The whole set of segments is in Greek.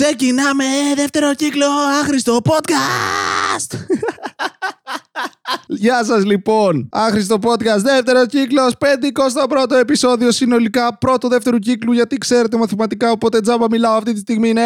Ξεκινάμε δεύτερο κύκλο άχρηστο podcast! Γεια σας λοιπόν, άχρηστο podcast, δεύτερος κύκλος, 51ο επεισόδιο συνολικά, πρώτο δεύτερο κύκλου, γιατί ξέρετε μαθηματικά, οπότε τζάμπα μιλάω αυτή τη στιγμή, ναι!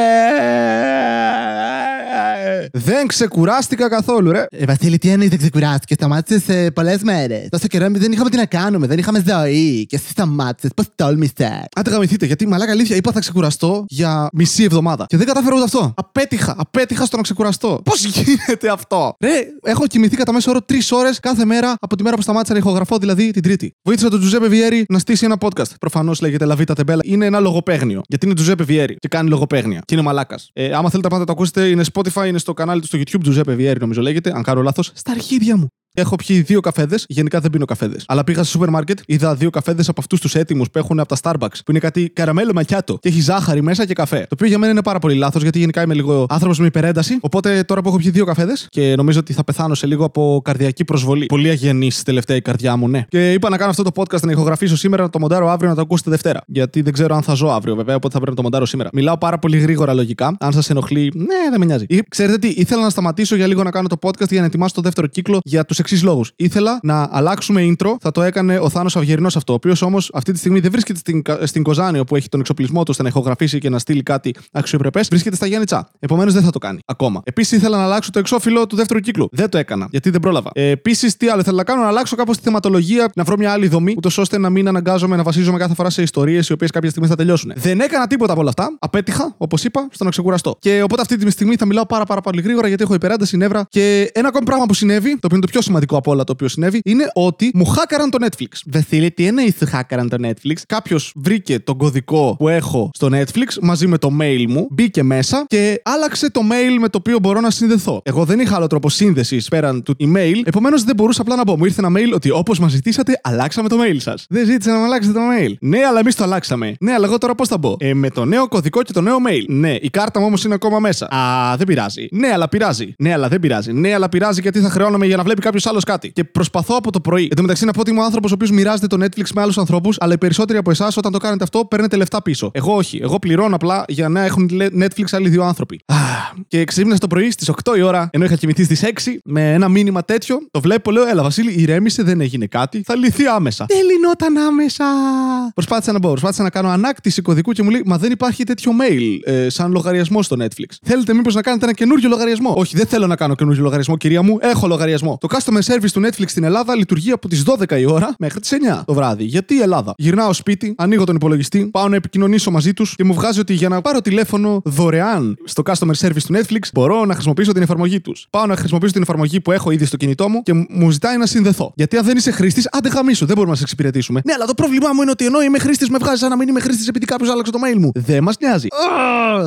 Δεν ξεκουράστηκα καθόλου, ρε. Ε, Βασίλη, τι εννοείς δεν ξεκουράστηκες. Σταμάτησες ε, πολλές μέρες. Τόσο καιρό δεν είχαμε τι να κάνουμε, δεν είχαμε ζωή. Και εσύ σταμάτησες. Πώς τόλμησες. Άντε γαμηθείτε, γιατί μαλάκα αλήθεια είπα θα ξεκουραστώ για μισή εβδομάδα. Και δεν κατάφερα ούτε αυτό. Απέτυχα, απέτυχα στο να ξεκουραστώ. Πώς γίνεται αυτό; Ρε, έχω κοιμηθεί κατά μέσο όρο τρεις ώρες κάθε μέρα από τη μέρα που σταμάτησα να ηχογραφώ, δηλαδή την Τρίτη. Βοήθησα τον Τζουζέπε Βιέρη να στήσει ένα podcast. Προφανώς λέγεται Λαβίτα Τεμπέλα. Είναι ένα λογοπαίγνιο. Γιατί είναι Τζουζέπε Βιέρη και κάνει λογοπαίγνια. Και είναι μαλάκας. Ε, άμα θέλετε πάτε να το ακούσετε, είναι Spotify, είναι στο κανάλι του στο YouTube, Τζουζέπε Βιέρη νομίζω λέγεται. Αν κάνω λάθος, στα αρχίδια μου. Έχω πιει δύο καφέδες. Γενικά δεν πίνω καφέδες. Αλλά πήγα στο σούπερ μάρκετ, είδα δύο καφέδες από αυτούς τους έτοιμους που έχουν από τα Starbucks. Που είναι κάτι καραμέλο μακιάτο. Και έχει ζάχαρη μέσα και καφέ. Το οποίο για μένα είναι πάρα πολύ λάθος γιατί γενικά είμαι λίγο άνθρωπος με υπερένταση. Οπότε τώρα που έχω πιει δύο καφέδες και νομίζω ότι θα πεθάνω σε λίγο από καρδιακή προσβολή. Πολύ αγενής τελευταία η καρδιά μου, ναι. Και είπα να κάνω αυτό το podcast να ηχογραφήσω σήμερα, να το μοντάρω αύριο να το ακούσετε Δευτέρα. Γιατί δεν ξέρω αν θα ζω αύριο βέβαια, οπότε θα πρέπει να το μοντάρω σήμερα. Μιλάω πάρα πολύ γρήγορα λογικά. Αν σας ενοχλεί, ναι, δεν με νοιάζει. Ή, ξέρετε τι, ήθελα να σταματήσω για λίγο να κάνω το podcast για να ετοιμάσω το δεύτερο κύκλο για τους εξής λόγους. Ήθελα να αλλάξουμε intro. Θα το έκανε ο Θάνος Αυγερινός αυτό. Ο οποίος όμως αυτή τη στιγμή δεν βρίσκεται στην, στην Κοζάνη που έχει τον εξοπλισμό του ώστε να ηχογραφήσει και να στείλει κάτι αξιοπρεπές. Βρίσκεται στα Γιάννη Τσά. Επομένως δεν θα το κάνει ακόμα. Επίσης ήθελα να αλλάξω το εξώφυλλο του δεύτερου κύκλου. Δεν το έκανα γιατί δεν πρόλαβα. Ε, Επίσης τι άλλο ήθελα να κάνω, να αλλάξω κάπως τη θεματολογία, να βρω μια άλλη δομή, ούτως ώστε να μην αναγκάζομαι να βασίζομαι κάθε φορά σε ιστορίες οι οποίες κάποια στιγμή θα τελειώσουν. Δεν έκανα τίποτα από όλα αυτά. Απέτυχα, όπως είπα, στο να ξεκουραστώ. Και οπότε αυτή τη στιγμή θα μιλάω πάρα, πάρα πολύ γρήγορα γιατί έχω υπεράνταση νεύρα. Και ένα ακόμη πράγμα που συνέβη, το οποίο είναι το πιο σημαντικό από όλα το οποίο συνέβη, είναι ότι μου χάκαραν το Netflix. Βασίλη, τι εννοείς σου χάκαραν το Netflix. Κάποιος βρήκε τον κωδικό που έχω στο Netflix μαζί με το mail μου, μπήκε μέσα και άλλαξε το mail με το οποίο μπορώ να συνδεθώ. Εγώ δεν είχα άλλο τρόπο σύνδεσης πέραν του email, επομένως δεν μπορούσα απλά να πω. Μου ήρθε ένα mail ότι όπως μας ζητήσατε, αλλάξαμε το mail σας. Δεν ζήτησα να μου αλλάξετε το mail. Ναι, αλλά εμείς το αλλάξαμε. Ναι, αλλά εγώ τώρα πώς θα μπω; Ε, με το νέο κωδικό και το νέο mail. Ναι, η κάρτα μου όμως είναι ακόμα μέσα. Α, δεν πειράζει. Ναι, αλλά πειράζει. Ναι, αλλά δεν πειράζει. Ναι, αλλά πειράζει γιατί θα χρεώνομαι για να βλέπει κάποιος άλλος κάτι. Και προσπαθώ από το πρωί. Εν τω μεταξύ να πω ότι είμαι ο άνθρωπος ο οποίος μοιράζεται το Netflix με άλλους ανθρώπους, αλλά οι περισσότεροι από εσάς όταν το κάνετε αυτό παίρνετε λεφτά πίσω. Εγώ όχι. Εγώ πληρώνω απλά για να έχουν Netflix άλλοι δύο άνθρωποι. Και ξύπνησα το πρωί στις 8 η ώρα, ενώ είχα κοιμηθεί στις 6, με ένα μήνυμα τέτοιο. Το βλέπω, λέω, Έλα, Βασίλη, ηρέμησε, δεν έγινε κάτι. Θα λυθεί άμεσα. Δεν λυνόταν άμεσα. Προσπάθησα να μπω, προσπάθησα να κάνω ανάκτηση κωδικού και μου λέει Μα δεν υπάρχει τέτοιο mail ε, σαν λογαριασμό στο Netflix. Θέλετε μήπως να κάνετε ένα καινούριο λογαριασμό; Όχι, δεν θέλω να κάνω καινούριο λογαριασμό, κυρία μου. Έχω λογαριασμό. Το customer service του Netflix στην Ελλάδα λειτουργεί από τις 12 η ώρα μέχρι τις 9 το βράδυ. Γιατί η Ελλάδα; Γυρνάω σπίτι, ανοίγω τον υπολογιστή, πάω να επικοινωνήσω μαζί τους και μου βγάζει ότι για να πάρω τηλέφωνο δωρεάν στο customer service του Netflix μπορώ να χρησιμοποιήσω την εφαρμογή τους. Πάω να χρησιμοποιήσω την εφαρμογή που έχω ήδη στο κινητό μου και μου ζητάει να συνδεθώ. Γιατί αν δεν είσαι χρήστης, άντε γαμίσου, δεν μπορούμε να σε εξυπηρετήσουμε. Ναι, αλλά το πρόβλημά μου είναι ότι ενώ είμαι χρήστης, με βγάζει σαν να μην είμαι χρήστης επειδή κάποιος άλλαξε το mail μου. Δεν μας νοιάζει.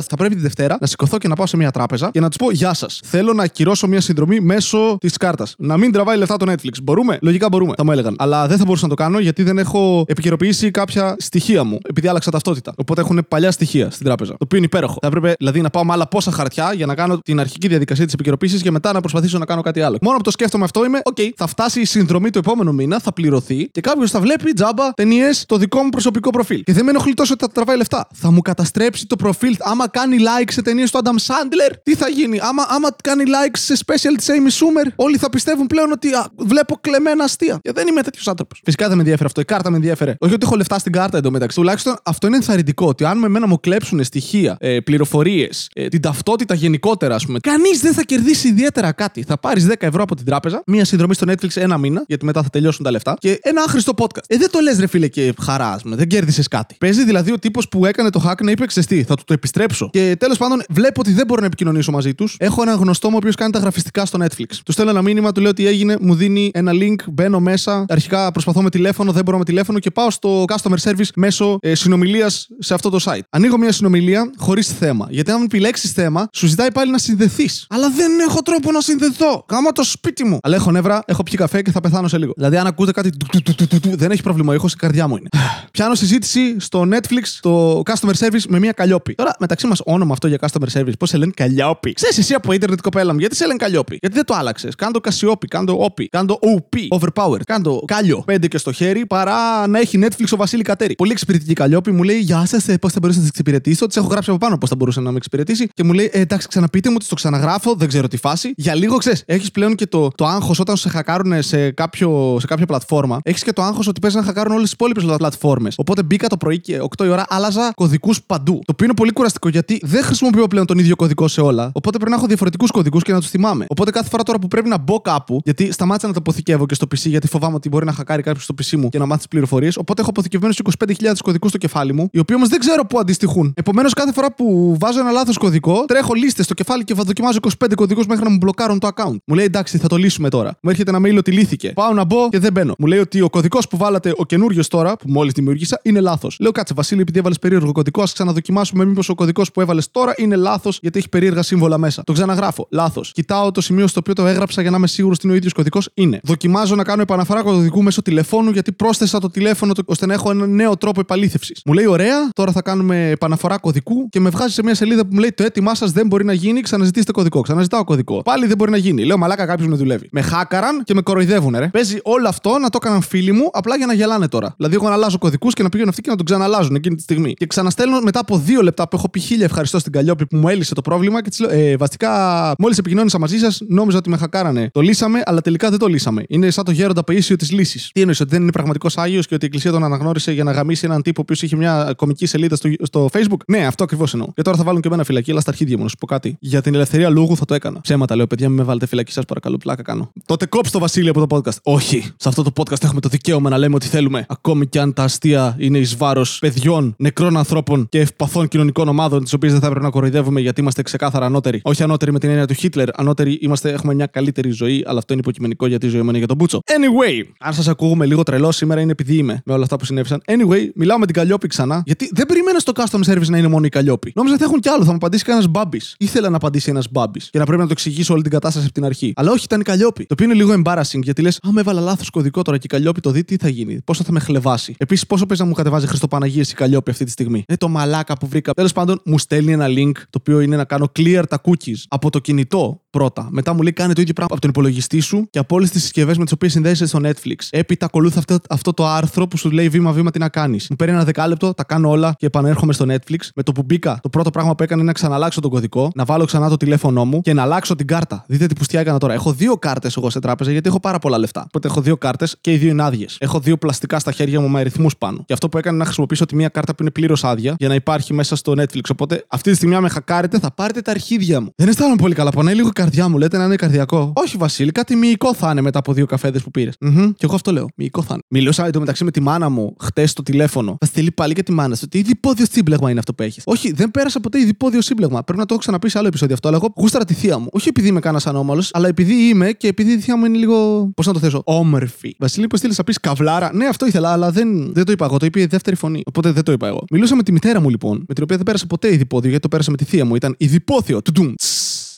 Θα πρέπει τη Δευτέρα να σηκωθώ και να πάω σε μια τράπεζα και να του πω Γεια σας. Θέλω να ακυρώσω μια συνδρομή μέσω της κάρτας. Να μην τραβάει λεφτά το Netflix. Μπορούμε; Λογικά μπορούμε. Θα μου έλεγαν. Αλλά δεν θα μπορούσα να το κάνω γιατί δεν έχω επικαιροποιήσει κάποια στοιχεία μου. Επειδή άλλαξα ταυτότητα. Οπότε έχουν παλιά στοιχεία στην τράπεζα. Το οποίο είναι υπέροχο. Θα έπρεπε δηλαδή να πάω με άλλα πόσα χαρτιά για να κάνω την αρχική διαδικασία της επικαιροποίησης και μετά να προσπαθήσω να κάνω κάτι άλλο. Μόνο που το σκέφτομαι αυτό είμαι, OK, θα φτάσει η συνδρομή το επόμενο μήνα, θα πληρωθεί και κάποιος θα βλέπει τζάμπα ταινίες το δικό μου προσωπικό προφίλ. Και δεν με ενοχλεί τόσο ότι θα τραβάει λεφτά. Θα μου καταστρέψει το προφίλ. Άμα κάνει like σε ταινίες του Adam Sandler, τι θα γίνει; Άμα, άμα κάνει like σε special τη Amy Schumer, όλοι θα πιστεύουν πλέον ότι α, βλέπω κλεμμένα αστεία. Και δεν είμαι τέτοιος άνθρωπος. Φυσικά δεν με ενδιαφέρει αυτό. Η κάρτα με ενδιαφέρει. Όχι ότι έχω λεφτά στην κάρτα εντωμεταξύ. Τουλάχιστον αυτό είναι ενθαρρυντικό. Ότι αν με μένα μου κλέψουν στοιχεία, ε, πληροφορίες, ε, την ταυτότητα γενικότερα, ας πούμε, κανείς δεν θα κερδίσει ιδιαίτερα κάτι. Θα πάρεις 10 ευρώ από την τράπεζα, μία συνδρομή στο Netflix ένα μήνα, γιατί μετά θα τελειώσουν τα λεφτά, και ένα άχρηστο podcast. Ε, δεν το λες, ρε φίλε, και χαρά, ας πούμε. Δεν κέρδισες κάτι. Παίζει δηλαδή ο τύπος που έκανε το hack να είπε ξεστή, θα του το επιστρέψω. Και τέλος πάντων βλέπω ότι δεν μπορώ να επικοινωνήσω μαζί τους. Έχω έναν γνωστό μου ο οποίος κάνει τα γραφιστικά στο Netflix. Του στέλνω ένα μήνυμα, του λέω τι έγινε, μου δίνει ένα link, μπαίνω μέσα. Αρχικά προσπαθώ με τηλέφωνο, δεν μπορώ με τηλέφωνο και πάω στο customer service μέσω ε, συνομιλίας σε αυτό το site. Ανοίγω μια συνομιλία χωρίς θέμα. Γιατί αν επιλέξεις θέμα, σου ζητάει πάλι να συνδεθείς. Αλλά δεν έχω τρόπο να συνδεθώ. Κάμα το σπίτι μου. Αλλά έχω νεύρα, έχω πιει καφέ και θα πεθάνω σε λίγο. Δηλαδή, αν ακούτε κάτι. του, του, του, του, του, του, Δεν έχει πρόβλημα, έχω στην καρδιά μου είναι. Πιάνω συζήτηση στο Netflix, το customer service με μια καλλιόπη. Τώρα, μεταξύ μας, όνομα αυτό για customer service, πώς σε λένε καλλιόπη. Ξέρεις εσύ από ίντερνετ κοπέλα μου, γιατί σε λένε καλλιόπη; Γιατί δεν το άλλαξες. Κάνε το κασιόπη, Κάντο όπι. Κάντο OP. Overpower. Κάντο κάλιο. Πέντε και στο χέρι παρά να έχει Netflix ο Βασίλη Κατέρη. Πολύ εξυπηρετική καλλιόπη. Μου λέει Γεια σας, πώς θα μπορούσα να σα εξυπηρετήσω; Τη έχω γράψει από πάνω πώς θα μπορούσε να με εξυπηρετήσει. Και μου λέει ε, Εντάξει, ξαναπείτε μου, τη το ξαναγράφω. Δεν ξέρω τι φάση. Για λίγο ξέρεις, έχεις πλέον και το, το άγχος όταν σε χακάρουν σε, κάποιο, σε κάποια πλατφόρμα. Έχεις και το άγχος ότι παίζει να χακάρουν όλες τις υπόλοιπες πλατφόρμες. Οπότε μπήκα το πρωί και 8 η ώρα, άλλαζα κωδικούς παντού. Το οποίο είναι πολύ κουραστικό γιατί δεν χρησιμοποιώ πλέον τον ίδιο κωδικό σε όλα. Οπότε πρέπει να έχω διαφορετικούς κωδικούς και να τους θυμάμαι. Οπότε κάθε φορά τώρα που πρέπει να μπω κάπου, γιατί σταμάτησα να το αποθηκεύω και στο PC, γιατί φοβάμαι ότι μπορεί να χακάρει κάποιος στο PC μου και να μάθει πληροφορίες. Οπότε έχω αποθηκευμένους 25.000 κωδικούς στο κεφάλι μου, οι οποίοι όμως δεν ξέρω πού αντιστοιχούν. Επομένως, κάθε φορά που βάζω ένα λάθος κωδικό, τρέχω λίστες στο κεφάλι και δοκιμάζω 25 κωδικούς μέχρι να μου μπλοκάρουν το account. Μου λέει εντάξει, θα το λύσουμε τώρα. Μου έρχεται ένα mail ότι λύθηκε. Πάω να μπω και δεν μπαίνω. Μου λέει ότι ο κωδικός που βάλατε, ο καινούριος τώρα, που μόλις δημιούργησα, είναι λάθος. Λέω κάτσε, Βασίλη, επειδή έβαλες περίεργο κωδικό, ας ξαναδοκιμάσουμε μήπως ο κωδικός που έβαλες τώρα είναι λάθος γιατί έχει περίεργα σύμβολα μέσα. Το ξαναγράφω. Λάθος. Κοιτάω το σημείο στο οποίο το έγραψα για να είμαι σίγουρος ότι είναι ο ίδιος κωδικό. Είναι. Δοκιμάζω να κάνω επαναφορά κωδικού μέσω τηλεφώνου γιατί πρόσθεσα το τηλέφωνο ώστε να έχω ένα νέο τρόπο επαλήθευσης. Μου λέει ωραία, τώρα θα κάνουμε επαναφορά κωδικού και με βγάζει σε μια σελίδα που μου λέει το έτοιμά σας δεν μπορεί να γίνει, ξαναζητήστε κωδικό. Ξαναζητάω κωδικό. Πάλι δεν μπορεί να γίνει. Λέω μαλάκα κάποιος με δουλεύει. Με χάκαραν και με κοροϊδεύουν, ρε. Παίζει όλο αυτό να το έκαναν φίλοι μου απλά για να γελάνε τώρα. Δηλαδή, εγώ να αλλάζω κωδικούς και να πηγαίνω αυτοί και να τον ξαναλάζουν εκείνη τη στιγμή. Και ξαναστέλνω μετά από δύο λεπτά που έχω πει χίλια ευχαριστώ στην Καλλιόπη που μου έλυσε το πρόβλημα και της λέω ε, βασικά μόλις επικοινώνησα μαζί σας νόμιζα ότι με χακάρανε. Το λύσαμε, αλλά τελικά δεν το λύσαμε. Είναι σαν το γέροντα Παίσιο της λύσης. Τι εννοείς, ότι δεν είναι πραγματικός Άγιος και ότι η Εκκλησία τον αναγνώρισε για να γαμίσει έναν τύπο που είχε μια κομική σελίδα στο, στο Facebook; Ναι, αυτό ακριβώς εννοώ. Και τώρα θα βάλουν και εμένα φυλακή, αλλά στα αρχίδια μου να σου πω κάτι. Για την ελευθερία λόγου θα το έκανα. Ψέματα λέω, παιδιά, μην με βάλετε φυλακή, σας παρακαλώ, πλάκα κάνω. Τότε κόψτε το Βασίλειο από το podcast. Όχι. Σε αυτό το podcast έχουμε το δικαίωμα να λέμε ό,τι θέλουμε. Ακόμη κι αν τα αστεία είναι εις βάρος παιδιών, νεκρών ανθρώπων και ευπαθών κοινωνικών ομάδων, τις οποίες δεν θα έπρεπε να κοροϊδεύουμε γιατί είμαστε ξεκάθαρα ανώτεροι. Όχι ανώτεροι με την έννοια του Χίτλερ, ανώτεροι είμαστε, έχουμε μια καλύτερη ζωή, αλλά αυτό είναι υποκειμενικό γιατί η ζωή μου είναι για τον Μπούτσο. Anyway, αν σας ακούγουμε λίγο τρελό σήμερα είναι επειδή είμαι με όλα αυτά που συνέβησαν. Anyway, μιλάω με την Καλλιόπη ξανά, γιατί δεν περιμένα στο custom service να είναι μόνο η Καλλιόπη. Νόμιζα ότι έχουν κι άλλο, θα μου απαντήσει κανένας μπάμπης. Ήθελα να απαντήσει ένας μπάμπης και να πρέπει να το εξηγήσω όλη την κατάσταση από την αρχή. Αλλά όχι, ήταν η Καλλιόπη. Το οποίο είναι λίγο embarrassing γιατί λες, άμα έβαλα λάθος κωδικό τώρα και η Καλλιόπη το δει, τι θα γίνει, πόσο θα με χλεβάσει. Επίσης, πόσο παίζει να μου κατεβάζει Χριστοπαναγίε η Καλλιόπη αυτή τη στιγμή. Ε, το μαλάκα που βρήκα. Τέλος πάντων, μου στέλνει ένα link το οποίο είναι να κάνω clear τα cookies από το κινητό πρώτα. Μετά μου λέει κάνε το ίδιο πράγμα από τον υπολογιστή σου και από όλες τις συσκευές με τις οποίες συνδέεσαι στο Netflix. Έπειτα ακολούθα αυτό, αυτό το άρθρο που σου λέει βήμα-βήμα τι να κάνεις. Μου παίρνει ένα δεκάλεπτο, τα κάνω όλα και επανέρχομαι στο Netflix. Με το που μπήκα, το πρώτο πράγμα που έκανε είναι να ξαναλλάξω τον κωδικό, να βάλω ξανά το τηλέφωνό μου και να αλλάξω την κάρτα. Δείτε τι πουστιά έκανα τώρα. Έχω δύο κάρτες εγώ σε τράπεζα γιατί έχω πάρα πολλά λεφτά. Οπότε έχω δύο κάρτες και οι δύο είναι άδειες. Έχω δύο πλαστικά στα χέρια μου με αριθμούς πάνω. Και αυτό που έκανε να χρησιμοποιήσω τη μία κάρτα που είναι πλήρως άδεια για να υπάρχει μέσα στο Netflix. Οπότε αυτή τη στιγμή, αν με χακάρετε, θα πάρετε τα αρχίδια μου. Δεν αισθάνομαι πολύ καλά. Πονάει λίγο η καρδιά μου. Λέτε να είναι καρδιακό. Όχι, Βασίλη, κάτι μυϊκό θα είναι μετά από δύο καφέδες που πήρες. Mm-hmm. Και εγώ αυτό λέω. Μυϊκό θα είναι. Μιλούσα εντωμεταξύ με τη μάνα μου χτες στο τηλέφωνο. Θα στείλει πάλι και τη μάνα σου ότι διπόδιο σύμπλεγμα είναι αυτό που έχεις. Όχι, δεν πέρασα ποτέ διπόδιο σύμπλεγμα. Πρέπει να το έχω ξαναπεί σε άλλο επεισόδιο αυτό. Αλλά εγώ γούσταρα τη θεία μου. Όχι επειδή είμαι κανένας ανώμαλος, αλλά επειδή είμαι και επειδή η θεία μου είναι λίγο. Πώς να το θέσω. Όμορφη. Βασίλη, πώ στείλει να πεις καβλάρα. Ναι, αυτό ήθελα, αλλά δεν, δεν το είπα εγώ. Το είπε η δεύτερη φωνή. Οπότε δεν το είπα εγώ. Μιλούσα με τη μητέρα μου λοιπόν, με την οποία δεν πέρασα ποτέ διπόδιο γιατί το πέρασα με τη θεία μου. Ήταν ειδipόδιο. Τουντουμ.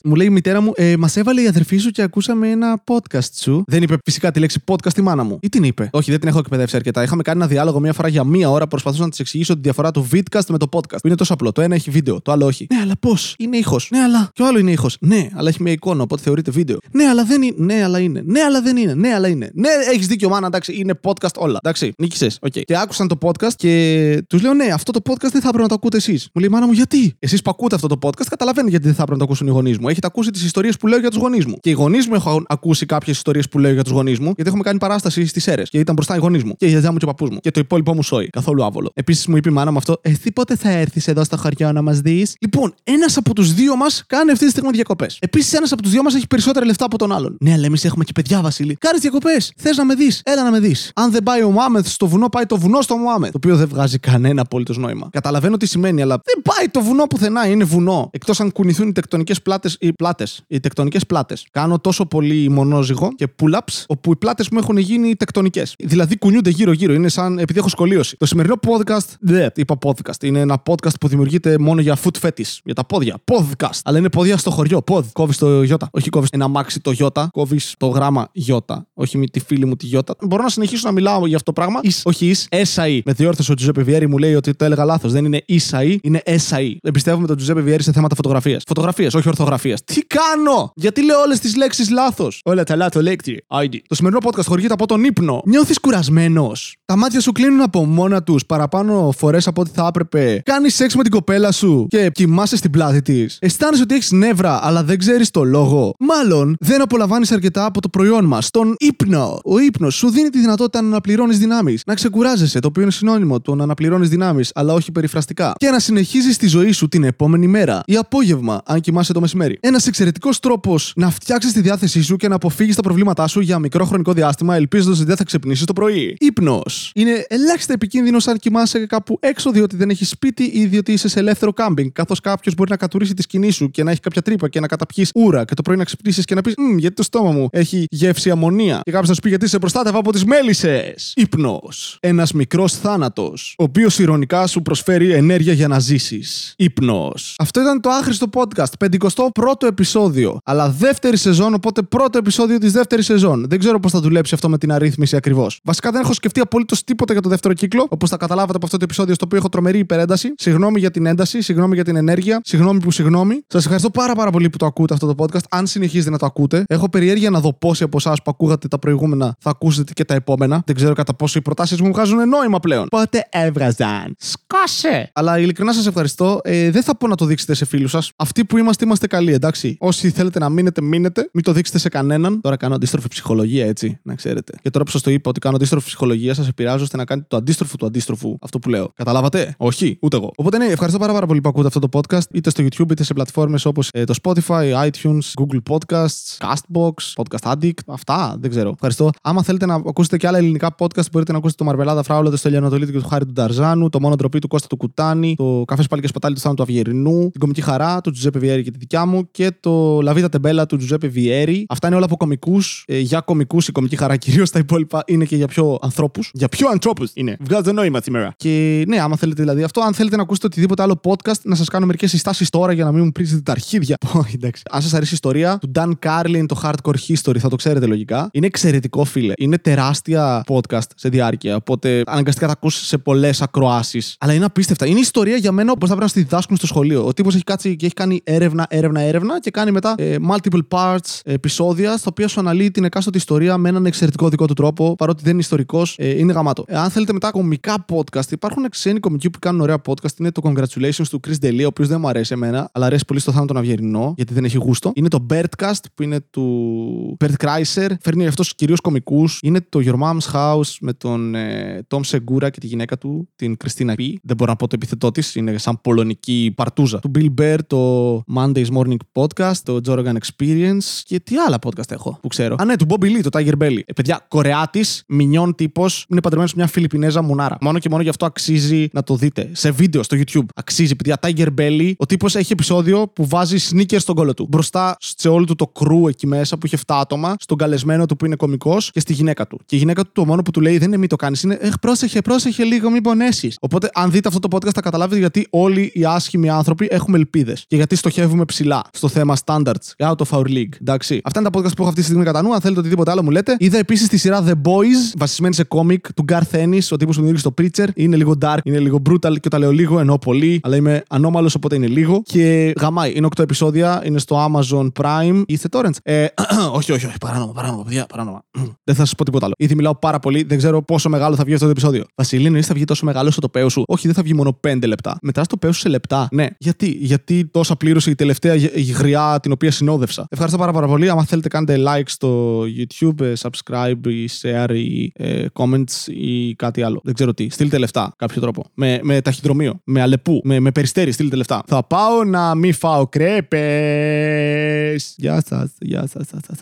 Μου λέει η μητέρα μου, ε, μας έβαλε η αδερφή σου και ακούσαμε ένα podcast σου. Δεν είπε φυσικά τη λέξη podcast η μάνα μου. Ή την είπε. Όχι, δεν την έχω εκπαιδεύσει αρκετά. Είχαμε κάνει ένα διάλογο μία φορά για μία ώρα. Προσπαθούσα να της εξηγήσω τη διαφορά του vidcast με το podcast. Που είναι τόσο απλό. Το ένα έχει βίντεο, το άλλο όχι. Ναι, αλλά πώς; Είναι ήχος. Ναι, αλλά. Και ο άλλο είναι ήχος. Ναι, αλλά έχει μια εικόνα, οπότε θεωρείται βίντεο. Ναι, αλλά δεν είναι. Ναι, αλλά είναι. Ναι, αλλά δεν είναι. Ναι, αλλά είναι. Ναι, έχεις δίκιο, μάνα, εντάξει, είναι podcast όλα. Εντάξει, νίκησες. Okay. Και άκουσαν το podcast και τους λέω, Ναι, αυτό το podcast δεν θα έπρεπε να το ακούτε εσείς. Μου λέει, Μάνα μου, γιατί; Εσείς που ακούτε αυτό το podcast, καταλαβαίνετε γιατί δεν θα έπρεπε να το ακούσουν οι γονείς μου. Έχετε ακούσει τις ιστορίες που λέω για τους γονείς μου. Και οι γονείς μου έχουν ακούσει κάποιες ιστορίες που λέω για τους γονείς μου, γιατί έχουμε κάνει παράσταση στις αίρε. Και ήταν μπροστά οι γονείς μου. Και η γιαγιά μου και ο παππούς μου. Και το υπόλοιπο μου σόι. Καθόλου άβολο. Επίσης μου είπε η μάνα μου αυτό, Εσύ πότε θα έρθεις εδώ στο χωριό να μας δεις; Λοιπόν, ένας από τους δύο μας κάνει αυτή τη στιγμή διακοπές. Επίσης ένας από τους δύο μας έχει περισσότερα λεφτά από τον άλλον. Ναι, αλλά εμείς έχουμε και παιδιά, Βασίλη. Κάνεις διακοπές. Θες να με δεις; Έλα να με δεις. Αν δεν πάει ο Μουάμεθ στο βουνό, πάει το βουνό στο Μουάμεθ. Το οποίο δεν βγάζει κανένα απόλυτο νόημα. Καταλαβαίνω τι σημαίνει, αλλά δεν πάει το βουνό πουθενά. Είναι βουνό. Εκτός αν κουνηθούν οι τεκτονικές πλάτες ή πλάτες. Οι τεκτονικές πλάτες. Κάνω τόσο πολύ μονόζυγο και pull-ups, όπου οι πλάτες μου έχουν γίνει τεκτονικές. Δηλαδή κουνιούνται γύρω-γύρω. Είναι σαν επειδή έχω σχολείωση. Το σημερινό podcast, δεν είπα podcast. Είναι ένα podcast που δημιουργείται μόνο για foot fetish. Για τα πόδια. Podcast. Αλλά είναι πόδια στο χωριό. Pod. Κόβεις το γιώτα. Όχι κόβεις ένα μάξι το γιώτα. Κόβεις το γράμμα γιώτα. Όχι με τη φίλη μου τη γιώτα. Μπορώ να συνεχίσω να μιλάω για αυτό το πράγμα. Εις, όχι εις. SAE. Με διόρθωσε ο Τζουζέπε Βιέρη μου λέει ότι το έλεγα λάθος. Δεν είναι SAE, είναι SAE. Εμπιστεύομαι τον Τζουζέπε Βιέρη σε θέματα φωτογραφίας. Φωτογραφίες, όχι ορθογραφία. Ορθογραφία. Τι κάνω! Γιατί λέω όλες τις λέξεις λάθος; Όλα τα λάθος λέξη. ID. Το σημερινό podcast χορηγείται από τον ύπνο. Νιώθεις κουρασμένος. Τα μάτια σου κλείνουν από μόνα τους παραπάνω φορές από ό,τι θα έπρεπε. Κάνεις σεξ με την κοπέλα σου και κοιμάσαι στην πλάτη της. Αισθάνεσαι ότι έχεις νεύρα, αλλά δεν ξέρεις το λόγο. Μάλλον δεν απολαμβάνεις αρκετά από το προϊόν μας, τον ύπνο. Ο ύπνος σου δίνει τη δυνατότητα να αναπληρώνεις δυνάμεις, να ξεκουράζεσαι, το οποίο είναι συνώνυμο του να αναπληρώνεις δυνάμεις, αλλά όχι περιφραστικά. Και να συνεχίζεις τη ζωή σου την επόμενη μέρα ή απόγευμα, αν κοιμάσαι το μεσημέρι. Ένας εξαιρετικός τρόπος να φτιάξεις τη διάθεσή σου και να αποφύγεις τα προβλήματά σου για μικρό χρονικό διάστημα, ελπίζοντας ότι δεν θα ξυπνήσεις το πρωί. Ύπνο. Είναι ελάχιστα επικίνδυνο αν κοιμάσαι κάπου έξω διότι δεν έχεις σπίτι ή διότι είσαι σε ελεύθερο κάμπινγκ. Καθώς κάποιος μπορεί να κατουρίσει τη σκηνή σου και να έχει κάποια τρύπα και να καταπιείς ούρα και το πρωί να ξυπνήσεις και να πεις Μmm, γιατί το στόμα μου έχει γεύση αμμονία. Και κάποιος θα σου πει γιατί σε προστάτευα από τις μέλισσες. Υπνό. Ένας μικρός θάνατος, ο οποίος ηρωνικά σου προσφέρει ενέργεια για να ζήσεις. Υπνό. Αυτό ήταν το άχρηστο podcast. 51ο επεισόδιο. Αλλά δεύτερη σεζόν, οπότε πρώτο επεισόδιο της δεύτερης σεζόν. Δεν ξέρω πώς θα δουλέψει αυτό με την αρρύθμιση ακριβώς. Βασικά δεν έχω σκεφτεί απολύτως τίποτα για το δεύτερο κύκλο. Όπως θα καταλάβατε από αυτό το επεισόδιο, στο οποίο έχω τρομερή υπερένταση. Συγγνώμη για την ένταση, συγγνώμη για την ενέργεια, συγγνώμη που συγγνώμη. Σας ευχαριστώ πάρα, πάρα πολύ που το ακούτε αυτό το podcast. Αν συνεχίζετε να το ακούτε, έχω περιέργεια να δω πόσοι από εσάς που ακούγατε τα προηγούμενα θα ακούσετε και τα επόμενα. Δεν ξέρω κατά πόσο οι προτάσεις μου βγάζουν νόημα πλέον. Πότε έβγαζαν. Σκάσε! Αλλά ειλικρινά σας ευχαριστώ. Ε, δεν θα πω να το δείξετε σε φίλους σας. Αυτοί που είμαστε, είμαστε καλοί, εντάξει. Όσοι θέλετε να μείνετε, μείνετε. Μην το δείξετε σε κανέναν. Τώρα κάνω αντίστροφη ψυχολογία, έτσι, να ξέρετε. Και τώρα που σας το είπα ότι κάνω αντίστροφη ψυχολογία, σας επηρεάζω ώστε να κάνετε το αντίστροφο του αντίστροφου αυτό που λέω. Καταλάβατε; Όχι, ούτε εγώ. Οπότε ναι, ευχαριστώ πάρα, πάρα πολύ που ακούτε αυτό το podcast, είτε στο YouTube είτε σε πλατφόρμες όπως ε, το Spotify, iTunes, Google Podcasts, Castbox, Podcast Addict. Αυτά δεν ξέρω. Ευχαριστώ. Άμα θέλετε να ακούσετε και άλλα ελληνικά podcast, μπορείτε να ακούσετε το Μαρβελάδα Φράουλα, το Στελιανοτολίτη και το Χάρη του Νταρζάνου, το Μόνο Τροπή του Κώστα του Κουτάνη, το Καφές Πάλι και Σπατάλι του Θάνου του Αυγερινού, την Κομική Χαρά του Τζουζέπε Βιέρη και τη δικιά μου και το Λαβίδα Τεμπέλα του Τζουζέπε Βιέρη. Αυτά είναι όλα από κομικούς. Ε, για κομικούς η Κομική Χαρά κυρίως. Τα υπόλοιπα είναι και για πιο ανθρώπους. Για πιο ανθρώπους είναι. Βγάζω νόημα σήμερα. Και ναι, άμα θέλετε δηλαδή αυτό, αν θέλετε να ακούσετε οτιδήποτε άλλο podcast, να σας κάνω μερικές συστάσεις τώρα για να μην μου πρίσετε τα αρχίδια. εντάξει. Αν σας αρέσει η ιστορία του Dan Carlin, το Hardcore History, θα το ξέρετε λογικά. Είναι εξαιρετικό, φίλε. Είναι τεράστια podcast σε διάρκεια. Οπότε αναγκαστικά θα ακούσεις σε πολλές ακροάσεις. Αλλά είναι απίστευτα. Είναι ιστορία για μένα όπως θα πρέπει να στη διδάσκουν στο σχολείο. Ο τύπος έχει κάτσει και έχει κάνει έρευνα, έρευνα, έρευνα και κάνει μετά ε, multiple parts επεισόδια στα οποία σου αναλύει την εκάστοτε ιστορία με έναν εξαιρετικό δικό του τρόπο. Παρότι δεν είναι ιστορικός, ε, είναι γαμάτο. Ε, αν θέλετε μετά κομικά podcast, υπάρχουν ξένοι κομικοί που κάνουν ωραία podcast. Είναι το Congratulations του Chris Delia, ο οποίος δεν μου αρέσει εμένα, αλλά αρέσει πολύ στο θάνατο τον Αυγερινό, γιατί δεν έχει γούστο. Είναι το Birdcast που είναι του Bert Kreiser. Φέρνει αυτό κυρίως κομικούς. Είναι το Your Mom's House με τον ε, Tom Segura και τη γυναίκα του, την Christina P. Δεν μπορώ να πω το επιθετό της, είναι σαν πολωνική παρτούζα. Του Bill Bear, το Monday's Morning Podcast, το Jorogan Experience και τι άλλα podcast έχω που ξέρω. Α, ναι, του Bobby Lee, το Tiger Belly. Ε, παιδιά, Κορεάτης, μηνιόν τύπος, είναι παντρεμένος σε μια Φιλιππινέζα μουνάρα. Μόνο και μόνο γι' αυτό αξίζει να το δείτε. Σε βίντεο στο YouTube. Αξίζει, παιδιά. Tiger Belly, ο τύπος έχει επεισόδιο που βάζει sneakers στον κόλλο του. Μπροστά σε όλο του το κρού εκεί μέσα που είχε 7 άτομα, στον καλεσμένο του που είναι κωμικός και στη γυναίκα του. Και η γυναίκα του το μόνο που του λέει δεν είναι μη το κάνεις, είναι Εχ, πρόσεχε, πρόσεχε λίγο, μην πονέσεις. Οπότε, αν δείτε αυτό το podcast, θα καταλάβετε γιατί όλοι οι άσχημοι άνθρωποι έχουμε ελπίδες. Και γιατί στοχεύουμε ψηλά στο θέμα standards, out of our league. Εντάξει. Αυτά είναι τα podcast που έχω αυτή τη στιγμή κατά νου. Αν θέλετε οτιδήποτε άλλο μου λέτε. Είδα επίσης τη σειρά The Boys, βασισμένη σε κόμικ του Garth Ennis, ο τύπος που δημιούργησε το Preacher. Είναι λίγο dark, είναι λίγο brutal και όταν λέω λίγο εννοώ πολύ, αλλά είμαι ανώμαλος οπότε είναι λίγο. Και γαμάει. Είναι 8 επεισόδια, είναι στο Amazon Prime. Είστε torrents. Ε, όχι, όχι, όχι, παράνομα, παράνομα, παιδιά, παράνομα. δεν θα σας πω τίποτα άλλο. Ήδη μιλάω πάρα πολύ, δεν ξέρω πόσο μεγάλο θα βγει αυτό το επεισόδιο. Βασιλίνο, θα βγει τόσο μεγάλο στο το πέο σου; Όχι, δεν θα βγει μόνο 5 λεπτά. Μετά στο πέο σου σε λεπτά. Ναι. Γιατί, γιατί τόσα πλήρωσε η τελευταία γριά την οποία συνόδευσα. Ευχαριστώ πάρα, πάρα πολύ. Αν θέλετε, κάντε like στο YouTube, ε, subscribe ή share ή ε, comments ή κάτι άλλο. Δεν ξέρω τι. Στείλτε λεφτά κάποιο τρόπο. Με, με ταχυδρομείο, με αλεπού, με, με περιστέρι, στείλτε λεφτά. Θα πάω να μη φάω κρέπες. Γεια σας, γεια σας, γεια σας.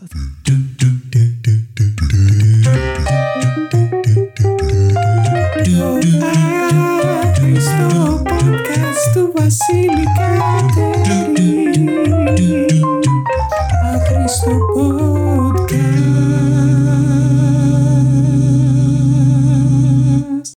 Στο podcast του Βασίλη Κατέρη Άχρηστο podcast